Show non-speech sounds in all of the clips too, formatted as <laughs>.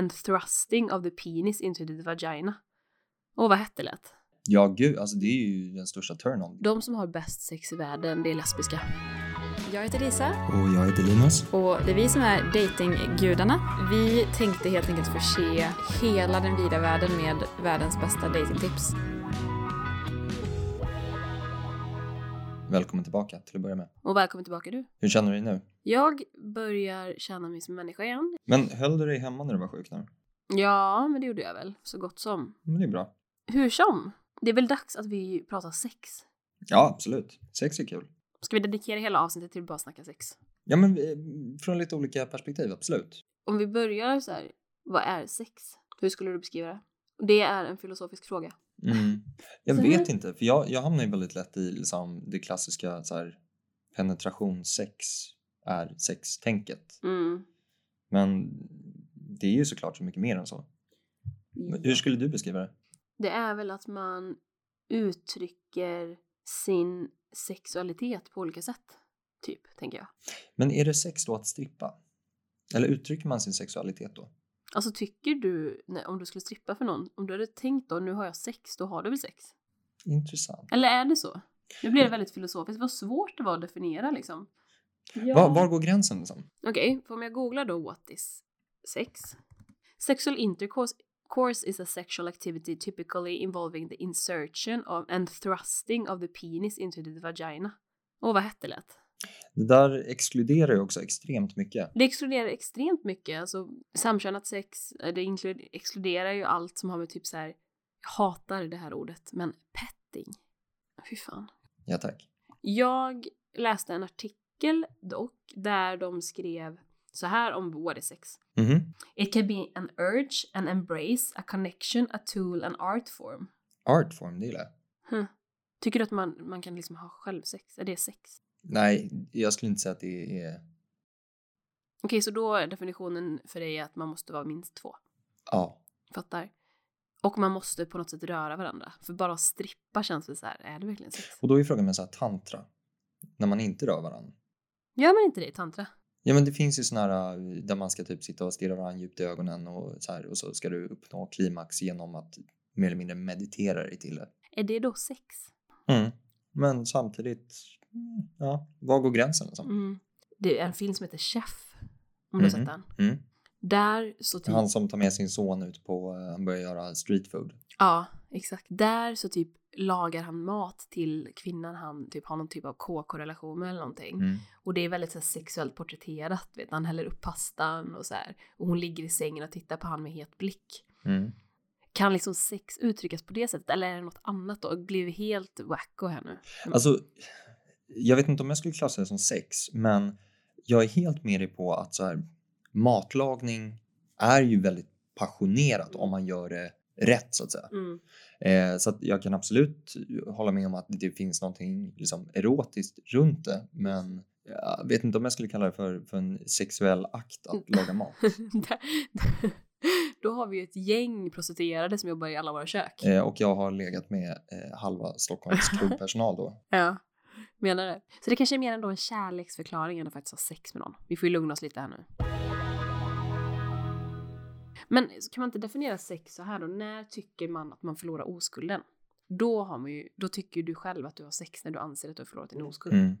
and thrusting of the penis into the vagina. Och vad hette det? Ja, gud, alltså det är ju den största turn-on. De som har bäst sex i världen, det är lesbiska. Jag heter Lisa Och jag heter Linus. och det är vi som är datinggudarna. Vi tänkte helt enkelt förse hela den vida världen med världens bästa datingtips. Välkommen tillbaka till att börja med. Och välkommen tillbaka du. Hur känner du dig nu? Jag börjar känna mig som människa igen. Men höll du dig hemma när du var sjuk nu? Ja, men det gjorde jag väl. Så gott som. Men det är bra. Hur som. Det är väl dags att vi pratar sex. Ja, absolut. Sex är kul. Ska vi dedikera hela avsnittet till att bara snacka sex? Ja, men eh, från lite olika perspektiv, absolut. Om vi börjar så här, vad är sex? Hur skulle du beskriva det? Det är en filosofisk fråga. Mm. Jag Så vet här- inte, för jag, jag hamnar ju väldigt lätt i liksom, det klassiska så här, penetrationssex är sextänket. Mm. Men det är ju såklart så mycket mer än så. Men Hur skulle du beskriva det? Det är väl att man uttrycker sin sexualitet på olika sätt. Typ, tänker jag. Men är det sex då att strippa? Eller uttrycker man sin sexualitet då? Alltså tycker du, nej, om du skulle strippa för någon, om du hade tänkt då, nu har jag sex, då har du väl sex? Intressant. Eller är det så? Nu blir det väldigt filosofiskt. Vad svårt det var att definiera liksom. Ja. Var, var går gränsen liksom? Okej, för om jag googlar då what is sex? Sexual intercourse course is a sexual activity typically involving the insertion of and thrusting of the penis into the vagina. Och vad hette det? Det där exkluderar ju också extremt mycket. Det exkluderar extremt mycket. Alltså samkönat sex, eh, det exkluderar ju allt som har med typ så här. Jag hatar det här ordet, men petting. Fy fan. Ja tack. Jag läste en artikel dock där de skrev så här om what is sex. Mhm. It can be an urge, an embrace, a connection, a tool, an art form. Artform, det gillar jag. Huh. Tycker du att man, man kan liksom ha självsex? Är det sex? Nej, jag skulle inte säga att det är... Okej, så då är definitionen för dig att man måste vara minst två. Ja. Fattar? Och man måste på något sätt röra varandra. För bara att strippa känns det så här, är det verkligen sex? Och då är frågan med så här tantra. När man inte rör varandra. Gör man inte det i tantra? Ja men det finns ju såna här äh, där man ska typ sitta och stirra varandra djupt i ögonen och så här och så ska du uppnå klimax genom att mer eller mindre meditera dig till det. Är det då sex? Mm. Men samtidigt, ja, var går gränsen liksom? Mm. Det är en film som heter Chef. Om du har sett Mhm. den. Mm. Där så typ... Han som tar med sin son ut på, äh, han börjar göra street food. Ja, exakt. Där så typ lagar han mat till kvinnan han typ har någon typ av KK-relation med eller någonting. Mm. Och det är väldigt så här, sexuellt porträtterat. Vet, han häller upp pastan och så här. Och hon ligger i sängen och tittar på han med het blick. Mm. Kan liksom sex uttryckas på det sättet? Eller är det något annat då? Blir vi helt wacko här nu? Alltså, jag vet inte om jag skulle klassa det som sex, men jag är helt med dig på att så här, matlagning är ju väldigt passionerat om man gör det rätt så att säga. Mm. Eh, så att jag kan absolut hålla med om att det finns någonting liksom, erotiskt runt det, men jag vet inte om jag skulle kalla det för, för en sexuell akt att laga mat. <laughs> <laughs> Då har vi ju ett gäng prostituerade som jobbar i alla våra kök. Eh, och jag har legat med eh, halva Stockholms <laughs> klubbpersonal då. Ja, menar det. Så det kanske är mer ändå en kärleksförklaring än att faktiskt ha sex med någon. Vi får ju lugna oss lite här nu. Men kan man inte definiera sex så här då? När tycker man att man förlorar oskulden? Då, har man ju, då tycker du själv att du har sex när du anser att du har förlorat din oskuld. Mm.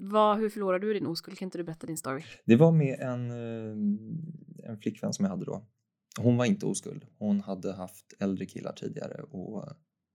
Vad, hur förlorar du din oskuld? Kan inte du berätta din story? Det var med en, eh, en flickvän som jag hade då. Hon var inte oskuld. Hon hade haft äldre killar tidigare och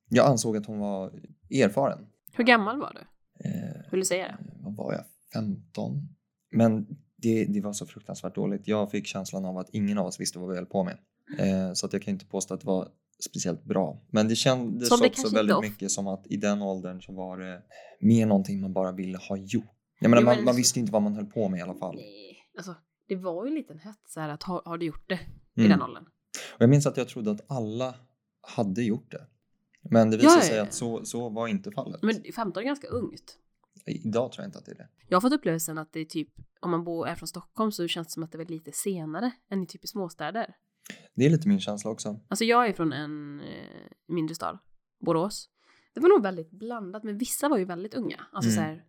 jag ansåg att hon var erfaren. Hur gammal var du? Eh, Vill du säga det? vad var jag? 15? Men det, det var så fruktansvärt dåligt. Jag fick känslan av att ingen av oss visste vad vi höll på med. Eh, så att jag kan inte påstå att det var speciellt bra. Men det kändes Som det också väldigt mycket som att i den åldern så var det mer någonting man bara ville ha gjort. Jag menar, Jo, man, man visste inte vad man höll på med i alla fall. Nej, alltså det var ju en liten hets här att har, har du gjort det i Mm. den åldern? Och jag minns att jag trodde att alla hade gjort det. Men det Ja, visade ja, sig att så, så var inte fallet. Men 15 är ganska ungt. Idag tror jag inte att det är det. Jag har fått upplevelsen att det är typ, om man bor, är från Stockholm så känns det som att det är lite senare än i typ i småstäder. Det är lite min känsla också. Alltså jag är från en eh, mindre stad, Borås. Det var nog väldigt blandat, men vissa var ju väldigt unga. Alltså Mm. så här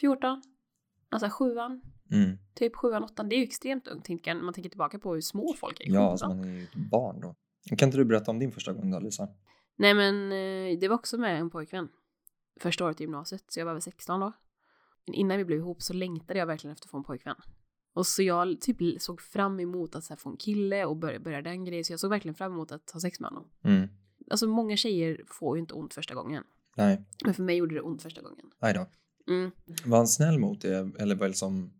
14, alltså sjuan, Mm. Typ sjuan, åttan. Det är ju extremt ungt tänker man tänker tillbaka på hur små folk är. Ja, alltså man är ju barn då. Kan inte du berätta om din första gång då, Lisa? Nej men eh, det var också med en pojkvän. Första året i gymnasiet, så jag var väl 16 då. Men innan vi blev ihop så längtade jag verkligen efter att få en pojkvän. Och så jag typ såg fram emot att så få en kille och börja, börja den grejen. Så jag såg verkligen fram emot att ha sex med honom. Mm. Alltså många tjejer får ju inte ont första gången. Nej, Men för mig gjorde det ont första gången. nej då. Mm. Var han snäll mot det eller var det som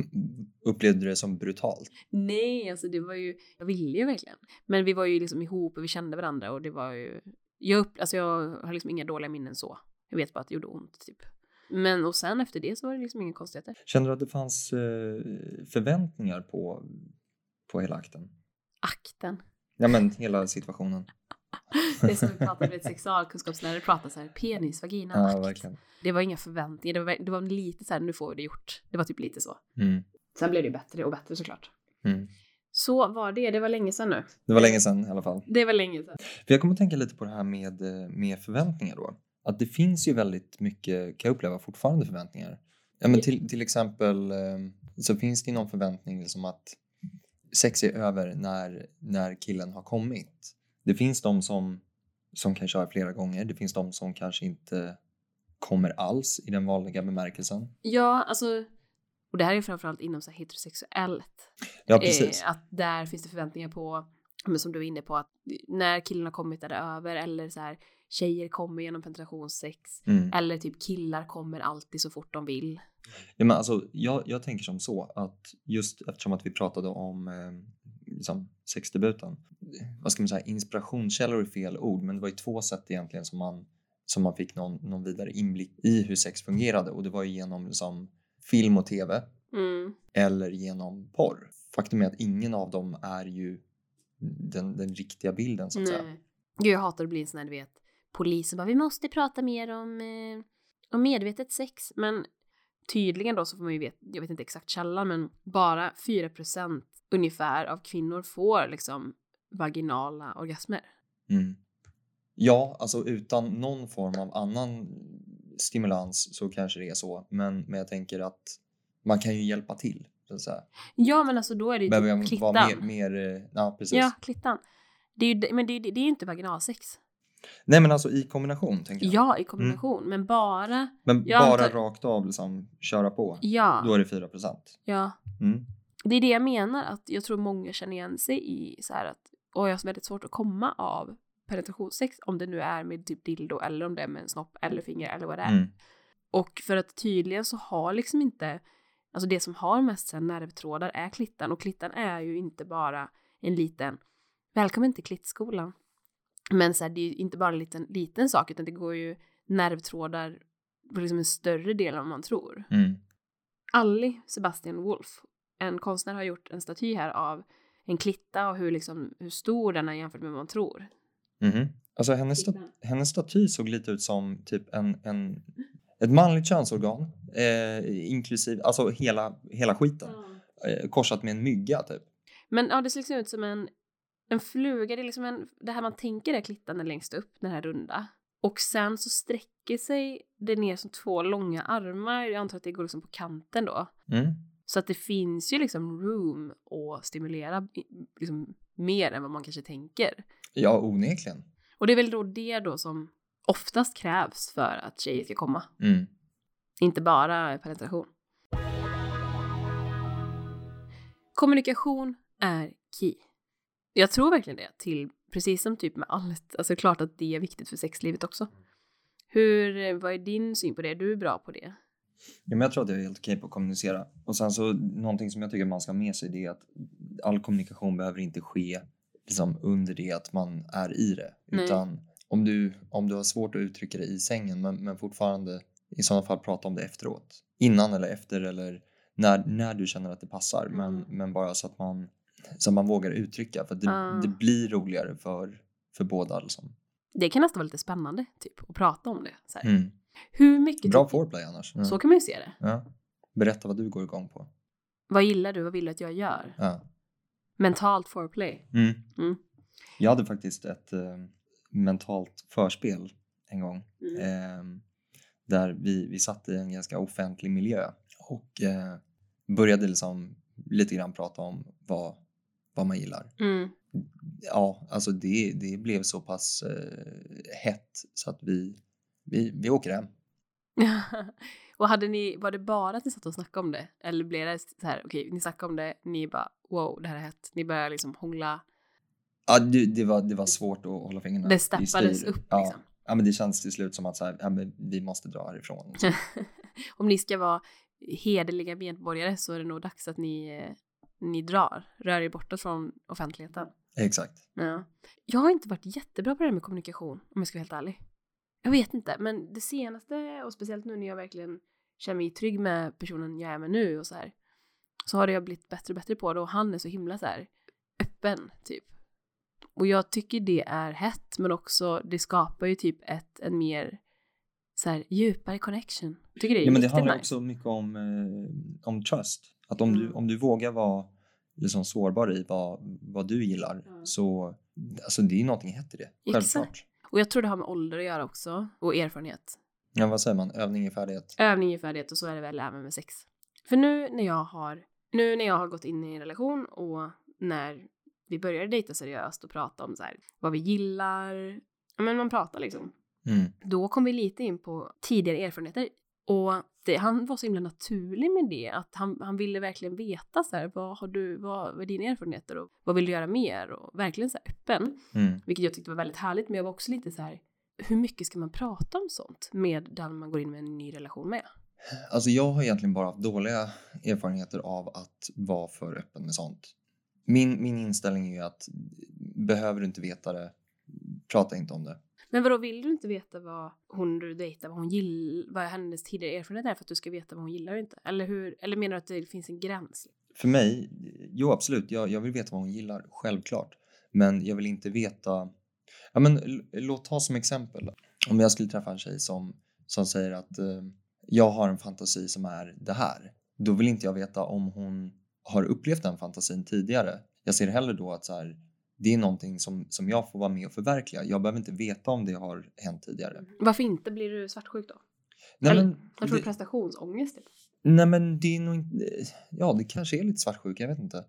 <laughs> upplevde du det som brutalt? Nej, alltså det var ju, jag ville ju verkligen. Men vi var ju liksom ihop och vi kände varandra och det var ju, jag, upp, alltså jag har liksom inga dåliga minnen så. Jag vet bara att det gjorde ont typ. Men och sen efter det så var det liksom inga konstigheter. Kände du att det fanns eh, förväntningar på, på hela akten? Akten. Ja men hela situationen. <laughs> Det är som vi pratade med sexualkunskapslärare pratar så här, penis, vagina, Ja, akt. verkligen. Det var inga förväntningar, det var, det var lite så här, nu får vi det gjort. Det var typ lite så. Mm. Sen blev det bättre och bättre såklart. Mm. Så var det, det var länge sedan nu. Det var länge sedan i alla fall. Det var länge sedan. För jag kommer att tänka lite på det här med, eh, med förväntningar då. Att det finns ju väldigt mycket, kan jag uppleva, fortfarande förväntningar. Ja, men till, till exempel eh, så finns det någon förväntning som att sex är över när, när killen har kommit. Det finns de som, som kan köra flera gånger. Det finns de som kanske inte kommer alls i den vanliga bemärkelsen. Ja, alltså, och det här är framförallt inom så här heterosexuellt. Ja, precis. Eh, att där finns det förväntningar på, men som du är inne på, att när killen har kommit är det över eller så här tjejer kommer genom penetrationssex Mm. eller typ killar kommer alltid så fort de vill. Ja, men alltså, jag, jag tänker som så att just eftersom att vi pratade om eh, liksom sexdebuten. Vad ska man säga? Inspirationskällor är fel ord, men det var ju två sätt egentligen som man, som man fick någon, någon vidare inblick i hur sex fungerade och det var ju genom liksom, film och tv Mm. eller genom porr. Faktum är att ingen av dem är ju den, den riktiga bilden så att säga. Nej. Gud, jag hatar att bli en sån här, du vet, polisen bara, vi måste prata mer om, eh, om medvetet sex. Men tydligen då så får man ju veta, jag vet inte exakt källan, men bara 4% ungefär av kvinnor får liksom vaginala orgasmer. Mm. Ja, alltså utan någon form av annan stimulans så kanske det är så. Men, men jag tänker att man kan ju hjälpa till. Så att säga. Ja, men alltså då är det ju Behöver typ klittan. vara mer, mer... eh, Ja, precis. Ja, klittan. Det är ju, men det, det, det är ju inte vaginalsex. Nej, men alltså i kombination tänker jag. Ja, i kombination, men bara... Men bara antar- rakt av liksom köra på. Ja, Då är det 4 procent. ja. Mm. Det är det jag menar, att jag tror många känner igen sig i så här att och jag har väldigt svårt att komma av penetrationssex, om det nu är med typ dildo eller om det är med en snopp eller finger eller vad det är. Mm. Och för att tydligen så har liksom inte, alltså det som har mest nervtrådar är klittan och klittan är ju inte bara en liten, välkommen till klittskolan. Men så här, det är ju inte bara en liten, liten sak utan det går ju nervtrådar på liksom en större del än vad man tror. Mm. Ali Sebastian Wolf, en konstnär, har gjort en staty här av en klitta och hur, liksom, hur stor den är jämfört med vad man tror. Mhm. Alltså hennes, sta- hennes staty såg lite ut som typ en, en, ett manligt könsorgan. Eh, inklusive, alltså hela, hela skiten. Eh, korsat med en mygga typ. Men ja, det ser liksom ut som en, en fluga. Det är liksom en, det här man tänker är klittan är längst upp, den här runda. Och sen så sträcker sig det ner som två långa armar. Jag antar att det går liksom på kanten då. Mm. Så att det finns ju liksom room att stimulera liksom mer än vad man kanske tänker. Ja, onekligen. Och det är väl då det då som oftast krävs för att tjejer ska komma. Mm. Inte bara penetration. Kommunikation är key. Jag tror verkligen det, till precis som typ med allt. Alltså klart att det är viktigt för sexlivet också. Hur, vad är din syn på det? Du är bra på det. Ja, men jag tror att jag är helt okej på att kommunicera. Och sen så någonting som jag tycker man ska ha med sig det är att all kommunikation behöver inte ske liksom under det att man är i det. Nej. Utan om du, om du har svårt att uttrycka det i sängen men, men fortfarande i sådana fall prata om det efteråt. Innan eller efter eller när, när du känner att det passar. Men, Mm. men bara så att man, så att man vågar uttrycka. För det, Ah. det blir roligare för, för båda. Liksom. Det kan nästan vara lite spännande, typ, att prata om det. Så här. Mm. Hur mycket... Bra foreplay annars. Ja. Så kan man ju se det. Ja. Berätta vad du går igång på. Vad gillar du? Vad vill du att jag gör? Ja. Mentalt foreplay. Mm. Mm. Jag hade faktiskt ett eh, mentalt förspel en gång. Mm. Eh, där vi, vi satt i en ganska offentlig miljö. Och eh, började liksom lite grann prata om vad, vad man gillar. Mm. Ja, alltså det, det blev så pass eh, hett så att vi, vi, vi åker hem. <laughs> och hade ni, var det bara att ni satt och snackade om det? Eller blev det så här, okej, ni snackade om det, ni bara wow, det här är hett. Ni började liksom hångla. Ja, det, det, var, det var svårt att hålla fingrarna Det steppades upp ja. liksom. Ja, men det känns till slut som att så här, ja, men vi måste dra härifrån. <laughs> Om ni ska vara hederliga medborgare så är det nog dags att ni, eh, ni drar, rör er bortåt från offentligheten. Exakt. Ja. Jag har inte varit jättebra på det här med kommunikation, om jag ska vara helt ärlig. Jag vet inte, men det senaste, och speciellt nu när jag verkligen känner mig trygg med personen jag är med nu och så här, så har jag blivit bättre och bättre på det och han är så himla så här öppen, typ. Och jag tycker det är hett, men också det skapar ju typ ett, en mer så här djupare connection. Tycker det är Ja, men det handlar nice. också mycket om, eh, om trust. Att om, du, Mm. om du vågar vara liksom sårbar i vad, vad du gillar Ja. så alltså det är någonting hett i det. Självklart. Exakt. Och jag tror det har med ålder att göra också, och erfarenhet. Ja, vad säger man? Övning är färdighet. Övning är färdighet och så är det väl även med sex. För nu när jag har, nu när jag har gått in i en relation och när vi började dejta seriöst och prata om så här, vad vi gillar, men man pratar liksom. Mm. Då kom vi lite in på tidigare erfarenheter och det, han var så himla naturlig med det att han, han ville verkligen veta så här, vad har du, vad, vad är dina erfarenheter och vad vill du göra mer och verkligen så här öppen. Mm. Vilket jag tyckte var väldigt härligt, men jag var också lite så här, hur mycket ska man prata om sånt med den man går in med en ny relation med? Alltså jag har egentligen bara haft dåliga erfarenheter av att vara för öppen med sånt. Min, min inställning är ju att behöver du inte veta det, prata inte om det. Men vadå, vill du inte veta vad hon du dejtar, vad hon gillar, vad hennes tidigare erfarenhet är för att du ska veta vad hon gillar och inte? Eller hur, eller menar du att det finns en gräns? För mig, jo absolut, jag, jag vill veta vad hon gillar, självklart. Men jag vill inte veta... Ja, men, låt ta som exempel. Om jag skulle träffa en tjej som, som säger att eh, jag har en fantasi som är det här. Då vill inte jag veta om hon har upplevt den fantasin tidigare. Jag ser hellre då att så här, det är någonting som, som jag får vara med och förverkliga. Jag behöver inte veta om det har hänt tidigare. Varför inte blir du svartsjuk då? Nej, Eller, men, Jag tror det, prestationsångest typ. nej men det är nog inte... Ja, det kanske är lite svartsjuka, jag vet inte.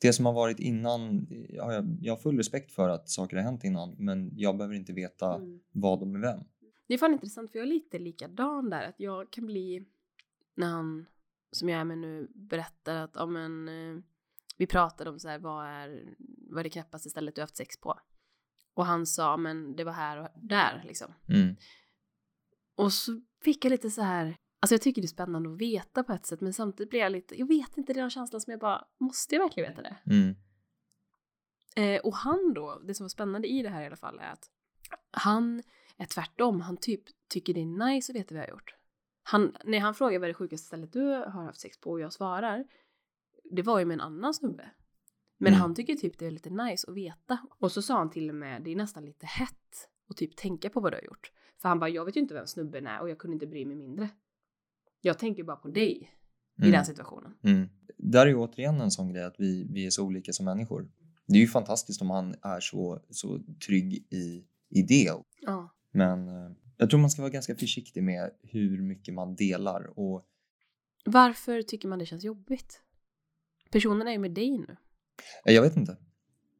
Det som har varit innan, ja, jag, jag har full respekt för att saker har hänt innan men jag behöver inte veta Mm. vad och med vem. Det är fan intressant för jag är lite likadan där. Att jag kan bli, när han som jag är med nu berättar att ja, men, eh, vi pratade om så här, vad är, vad är det knäppaste stället du haft sex på? Och han sa men det var här och där liksom. Mm. Och så fick jag lite så här, alltså jag tycker det är spännande att veta på ett sätt men samtidigt blir jag lite, jag vet inte, det är någon känsla som jag bara, måste jag verkligen veta det? Mm. Eh, och han då, det som var spännande i det här i alla fall är att han är tvärtom. Han typ tycker det är nice att veta vad jag har gjort. Han, när han frågar vad är det sjukaste stället du har haft sex på och jag svarar, det var ju med en annan snubbe. Men Mm. han tycker typ det är lite nice att veta. Och så sa han till och med, det är nästan lite hett att typ tänka på vad du har gjort. För han bara, jag vet ju inte vem snubben är och jag kunde inte bry mig mindre. Jag tänker bara på dig i Mm. den situationen. Mm. Där är ju återigen en sån grej att vi, vi är så olika som människor. Det är ju fantastiskt om han är så, så trygg i, i det. Ja. Men eh, jag tror man ska vara ganska försiktig med hur mycket man delar. Och Varför tycker man det känns jobbigt? Personen är ju med dig nu. Eh, jag vet inte.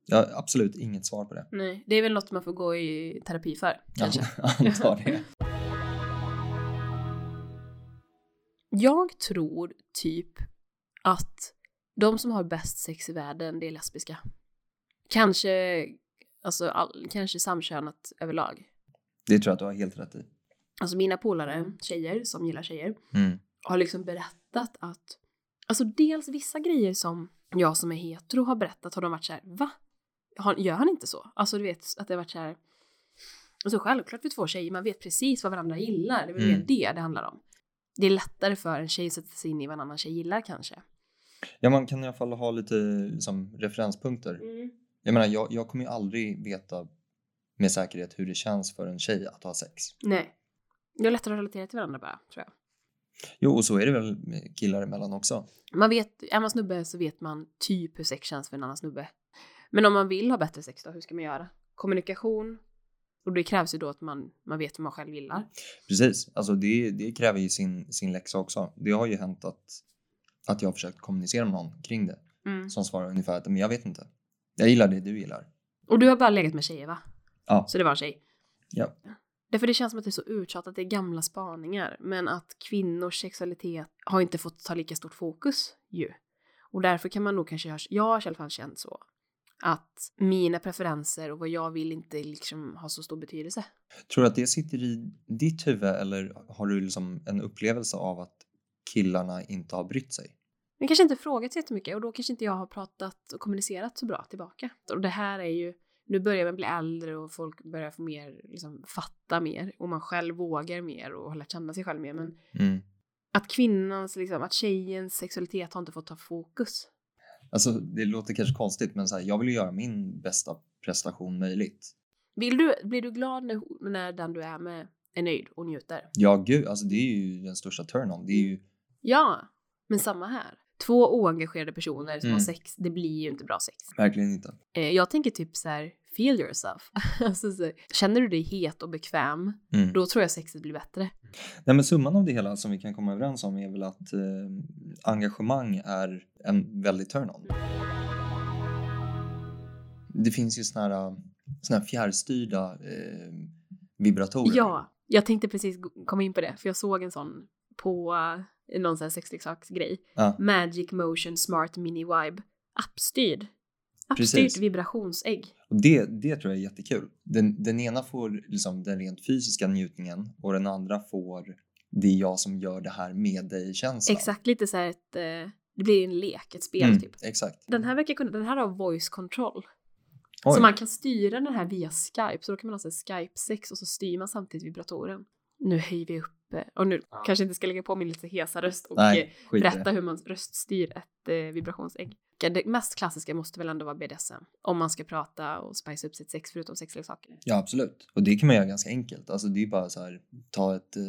Jag har absolut inget svar på det. Nej, det är väl något man får gå i terapi för, kanske. Ja, antar det. Jag tror typ att de som har bäst sex i världen, det är lesbiska. Kanske, alltså, all, kanske samkönat överlag. Det tror jag att du har helt rätt i. Alltså mina polare, tjejer som gillar tjejer, Mm. har liksom berättat att, alltså dels vissa grejer som jag som är hetero har berättat har de varit så här, va? Gör han inte så? Alltså du vet att det har varit så här, alltså självklart vi två tjejer, man vet precis vad varandra gillar, det är väl Mm. mer det det handlar om. Det är lättare för en tjej att sätta sig in i vad en annan tjej gillar kanske. Ja, man kan i alla fall ha lite liksom, referenspunkter. Jag menar, jag, jag kommer ju aldrig veta med säkerhet hur det känns för en tjej att ha sex. Nej. Det är lättare att relatera till varandra bara, tror jag. Jo, och så är det väl killar emellan också. Man vet, är man snubbe så vet man typ hur sex känns för en annan snubbe. Men om man vill ha bättre sex då, hur ska man göra? Kommunikation. Och det krävs ju då att man, man vet vad man själv gillar. Precis, alltså det, det kräver ju sin, sin läxa också. Det har ju hänt att, att jag har försökt kommunicera med någon kring det Mm. som svarar ungefär att men jag vet inte. Jag gillar det du gillar. Och du har bara legat med tjejer va? Ja. Så det var en tjej? Ja. Därför det känns som att det är så uttjatat, det är gamla spaningar. Men att kvinnors sexualitet har inte fått ta lika stort fokus ju. Och därför kan man nog kanske, ha- jag har i alla fall känt så. Att mina preferenser och vad jag vill inte liksom har så stor betydelse. Tror du att det sitter i ditt huvud eller har du liksom en upplevelse av att killarna inte har brytt sig? Men kanske inte frågat så jättemycket och då kanske inte jag har pratat och kommunicerat så bra tillbaka. Och det här är ju, nu börjar man bli äldre och folk börjar få mer, liksom fatta mer och man själv vågar mer och har lärt känna sig själv mer. Men Mm. att kvinnans, liksom, att tjejens sexualitet har inte fått ta fokus. Alltså det låter kanske konstigt men så här, jag vill ju göra min bästa prestation möjligt. Vill du, blir du glad när, när den du är med är nöjd och njuter? Ja gud, alltså det är ju den största turn-on. Det är ju, Ja, men samma här. Två oengagerade personer som Mm. har sex, det blir ju inte bra sex. verkligen inte. Eh, jag tänker typ så här, feel yourself. <laughs> alltså, så, känner du dig het och bekväm, Mm. då tror jag sexet blir bättre. Nej men summan av det hela som vi kan komma överens om är väl att eh, engagemang är en väldigt turn-on. Det finns ju såna här, såna här fjärrstyrda eh, vibratorer. Ja, jag tänkte precis komma in på det, för jag såg en sån på någon sån här sexleksaksgrej. Ja. Magic Motion Smart Mini Vibe. Appstyrd. Precis. Appstyrt vibrationsägg. Och det, det tror jag är jättekul. Den, den ena får liksom den rent fysiska njutningen och den andra får det är jag som gör det här med dig-känslan. Exakt, lite så här ett, eh, det blir en lek, ett spel Mm, typ. exakt. Den här verkar kunna, den här har voice control. Oj. Så man kan styra den här via Skype, så då kan man ha Skype-sex och så styr man samtidigt vibratoren. Nu höjer vi upp, och nu kanske inte ska lägga på min lite hesa röst och Nej, eh, berätta hur man röststyr ett eh, vibrationsägg. Det mest klassiska måste väl ändå vara BDSM, om man ska prata och spice upp sitt sex förutom sexleksaker. Ja, absolut. Och det kan man göra ganska enkelt. Alltså det är bara så här, ta ett eh,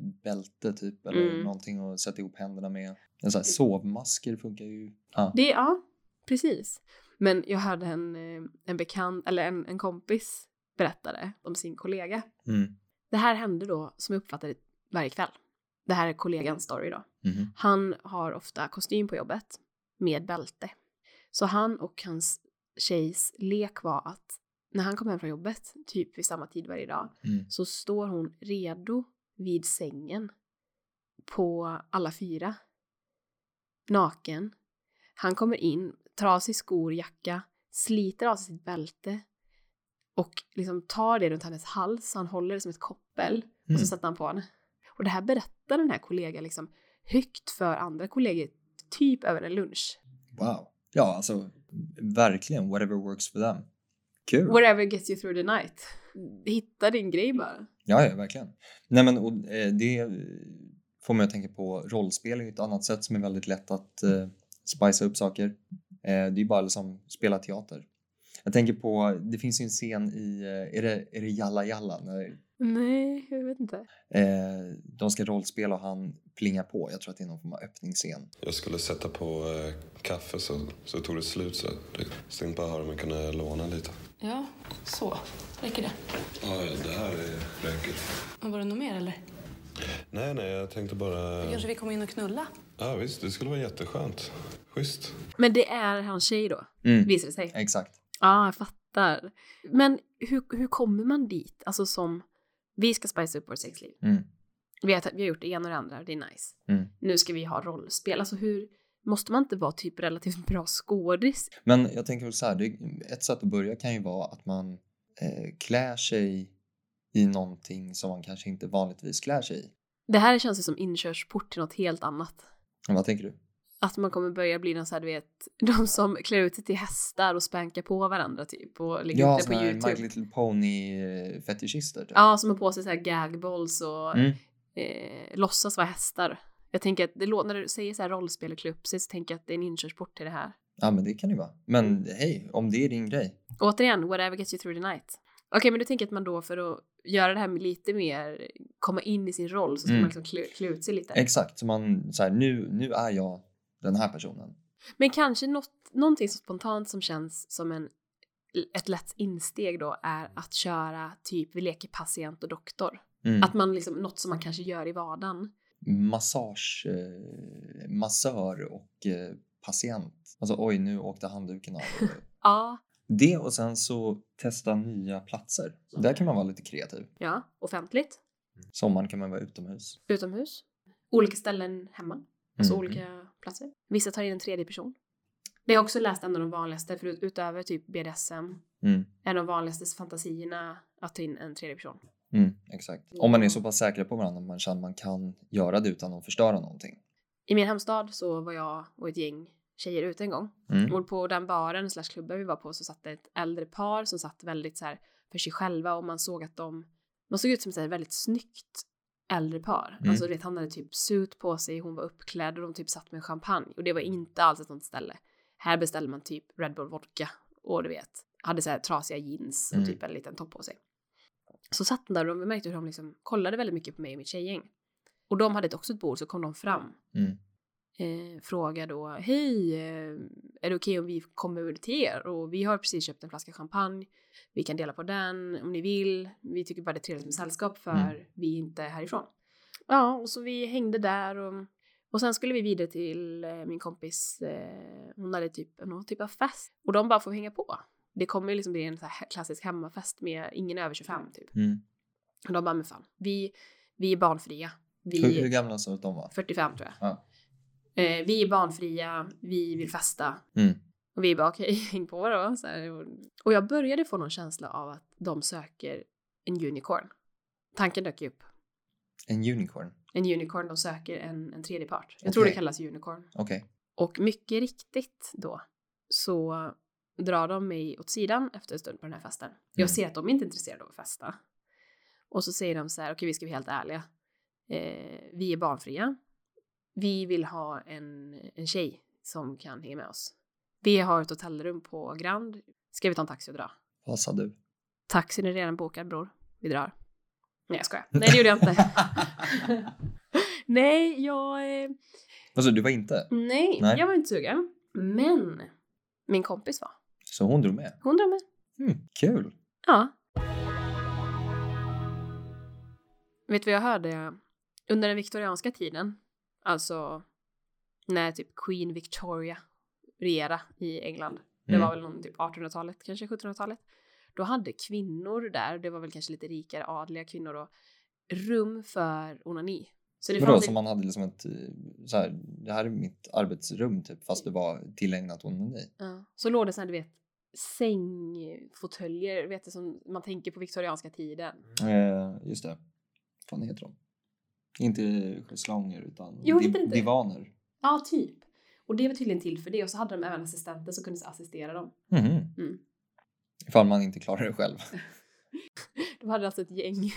bälte typ eller Mm. någonting och sätta ihop händerna med. En så här, sovmasker funkar ju. Ja. Det, ja, precis. Men jag hörde en, eh, en bekant, eller en, en kompis berättade om sin kollega. Mm. Det här hände då, som jag uppfattade varje kväll. Det här är kollegans story då. Mhm. Han har ofta kostym på jobbet med bälte. Så han och hans tjejs lek var att när han kom hem från jobbet, typ vid samma tid varje dag, Mm. så står hon redo vid sängen på alla fyra. Naken. Han kommer in, tar av sig skor, jacka, sliter av sig sitt bälte och liksom tar det runt hennes hals, han håller det som ett koppel och Mm. så sätter han på henne. Och det här berättar den här kollegan liksom högt för andra kollegor, typ över en lunch. Wow. Ja, alltså verkligen. Whatever works for them. Kul. Whatever gets you through the night. Hitta din grej bara. Ja, ja, verkligen. Nej, men och, eh, det får mig att tänka på rollspel är ett annat sätt som är väldigt lätt att eh, spicea upp saker. Eh, det är ju bara liksom spela teater. Jag tänker på, det finns ju en scen i, eh, är det, är det Jalla Jalla? När Nej, jag vet inte. eh, de ska rollspela och han plingar på. Jag tror att det är någon form av öppningsscen. Jag skulle sätta på eh, kaffe så, så tog det slut så tänkte bara höra om jag kunde låna lite. Ja, så. Räcker det? Ja, det här är räcker. Och var det något mer eller? Nej, nej, jag tänkte bara... Då kanske vi kommer in och knulla? Ja, visst, det skulle vara jätteskönt. Schysst. Men det är hans tjej då, Mm. visar det sig. Exakt. Ja, jag fattar. Men hur, hur kommer man dit? Alltså som, vi ska spice upp vårt sexliv. Mm. Vi har, vi har gjort det ena och det andra, det är nice. Mm. Nu ska vi ha rollspel. Alltså hur, måste man inte vara typ relativt bra skådis? Men jag tänker väl så här, det, ett sätt att börja kan ju vara att man eh, klär sig i någonting som man kanske inte vanligtvis klär sig i. Det här känns ju som inkörsport till något helt annat. Vad tänker du? Att man kommer börja bli någon så här, du vet, <laughs> de som klär ut sig till hästar och spankar på varandra typ och lägger Ja, ut det på YouTube. My Little Pony-fetischister. Typ. Ja, som har på sig så här gagballs och Mm. eh, låtsas vara hästar. Jag tänker att det låter, när du säger så här rollspel och sig så tänker jag att det är en inkörsport till det här. ja, men det kan det vara. Men hej, om det är din grej. Återigen, whatever gets you through the night. Okej, men du tänker att man då för att göra det här med lite mer, komma in i sin roll så ska Mm. man liksom klä, klä ut sig lite. Exakt, så man så här, nu, nu är jag den här personen. Men kanske något, någonting så spontant som känns som en, ett lätt insteg då är att köra typ, vi leker patient och doktor. Mm. Att man liksom, något som man kanske gör i vardagen. massage, eh, massör och eh, patient. Alltså oj, nu åkte handduken av. <laughs> Ja. Det och sen så testa nya platser. Där kan man vara lite kreativ. Ja, offentligt. Sommaren kan man vara utomhus. Utomhus. Olika ställen hemma. Alltså Mhm. olika platser. Vissa tar in en tredje person. Det har jag också läst en av de vanligaste, för ut- utöver typ BDSM, Mm, en av de vanligaste fantasierna att ta in en tredje person. mm, exakt. Om man är så pass säkra på varandra man känner att man kan göra det utan att förstöra någonting. I min hemstad så var jag och ett gäng tjejer ute en gång. Mm. Och på den baren slash klubben vi var på så satt det ett äldre par som satt väldigt så här för sig själva och man såg att de, de såg ut som ett väldigt snyggt äldre par. Mm. Alltså vet han hade typ suit på sig, hon var uppklädd och de typ satt med champagne och det var inte alls ett sånt ställe. Här beställde man typ Red Bull vodka och du vet, hade så här trasiga jeans och Mm. typ en liten topp på sig. Så satt de där och vi märkte hur de liksom kollade väldigt mycket på mig och mitt tjejgäng. Och de hade också ett bord så kom de fram Mm. Eh, frågar då Hej, eh, är det okej om vi kommer över till er? Och vi har precis köpt en flaska champagne. Vi kan dela på den om ni vill. Vi tycker bara det är trevligt med sällskap för Mm. vi är inte härifrån. Ja, och så vi hängde där och, och sen skulle vi vidare till eh, min kompis. Eh, hon hade typ någon typ av fest och de bara får hänga på. Det kommer ju liksom bli en så här klassisk hemmafest med ingen över 25 typ. Mm. Och de bara, men fan, vi, vi är barnfria. Vi, Hur, hur gamla sa de var? 45 tror jag. Ja. Eh, vi är barnfria, vi vill festa. Mm. Och vi bara okej, <laughs> häng på då. Så här, och, jag började få någon känsla av att de söker en unicorn. Tanken dök ju upp. En unicorn? En unicorn, de söker en, en tredje part. Jag tror det kallas unicorn. Okej. Och mycket riktigt då så drar de mig åt sidan efter en stund på den här festen. Jag Mm. ser att de inte är intresserade av att festa. Och så säger de så här, okej vi ska vara helt ärliga. Eh, vi är barnfria. Vi vill ha en, en tjej som kan hänga med oss. Vi har ett hotellrum på Grand. Ska vi ta en taxi och dra? Vad sa du? Taxin är redan bokad bror. Vi drar. Nej jag skojar. <laughs> Nej det gjorde jag inte. <laughs> Nej jag... Eh, Alltså, du var inte? nej, Nej. jag var inte sugen. Men min kompis var. Så hon drog med? Hon drar med. Mm, kul! Ja. Vet du vad jag hörde? Under den viktorianska tiden, alltså när typ Queen Victoria regera i England. Det Mm. var väl någon typ 1800-talet, kanske 1700-talet. Då hade kvinnor där, det var väl kanske lite rikare adliga kvinnor då, rum för onani. Så det Vadå, fanns som man hade liksom ett, eh, så här, det här är mitt arbetsrum typ, fast det var tillägnat onani? Ja. Så låg det så här, du vet, sängfåtöljer, vet du, som man tänker på viktorianska tiden. Eh, just det. Vad fan heter de? Inte schäslanger utan Jo, div- inte? divaner. Ja, typ. Och det var tydligen till för det och så hade de även assistenter som kunde assistera dem. Mhm. Mm. Ifall man inte klarar det själv. <laughs> De hade alltså ett gäng,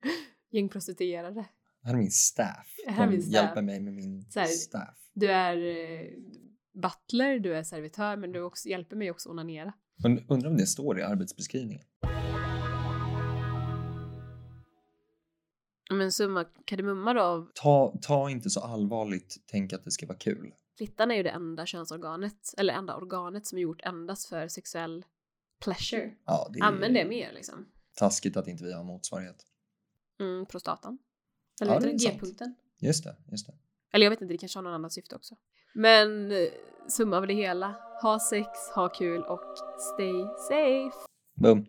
<laughs> gäng prostituerade. Det här är min staff. Här är De min staff. hjälper mig med min här- staff. Du är eh, butler, du är servitör, men du också, hjälper mig också onanera. Und- Undrar om det står i arbetsbeskrivningen. Men summa kardemumma då Ta, ta inte så allvarligt, tänk att det ska vara kul. fittan är ju det enda könsorganet, eller enda organet som är gjort endast för sexuell pleasure. Ja, det är Använd det mer liksom. taskigt att inte vi har motsvarighet. Mm, prostatan. Eller Ja, heter. G-punkten? Just det, just det. Eller jag vet inte, det kanske har någon annat syfte också. Men eh, summa av det hela, ha sex, ha kul och stay safe. Boom.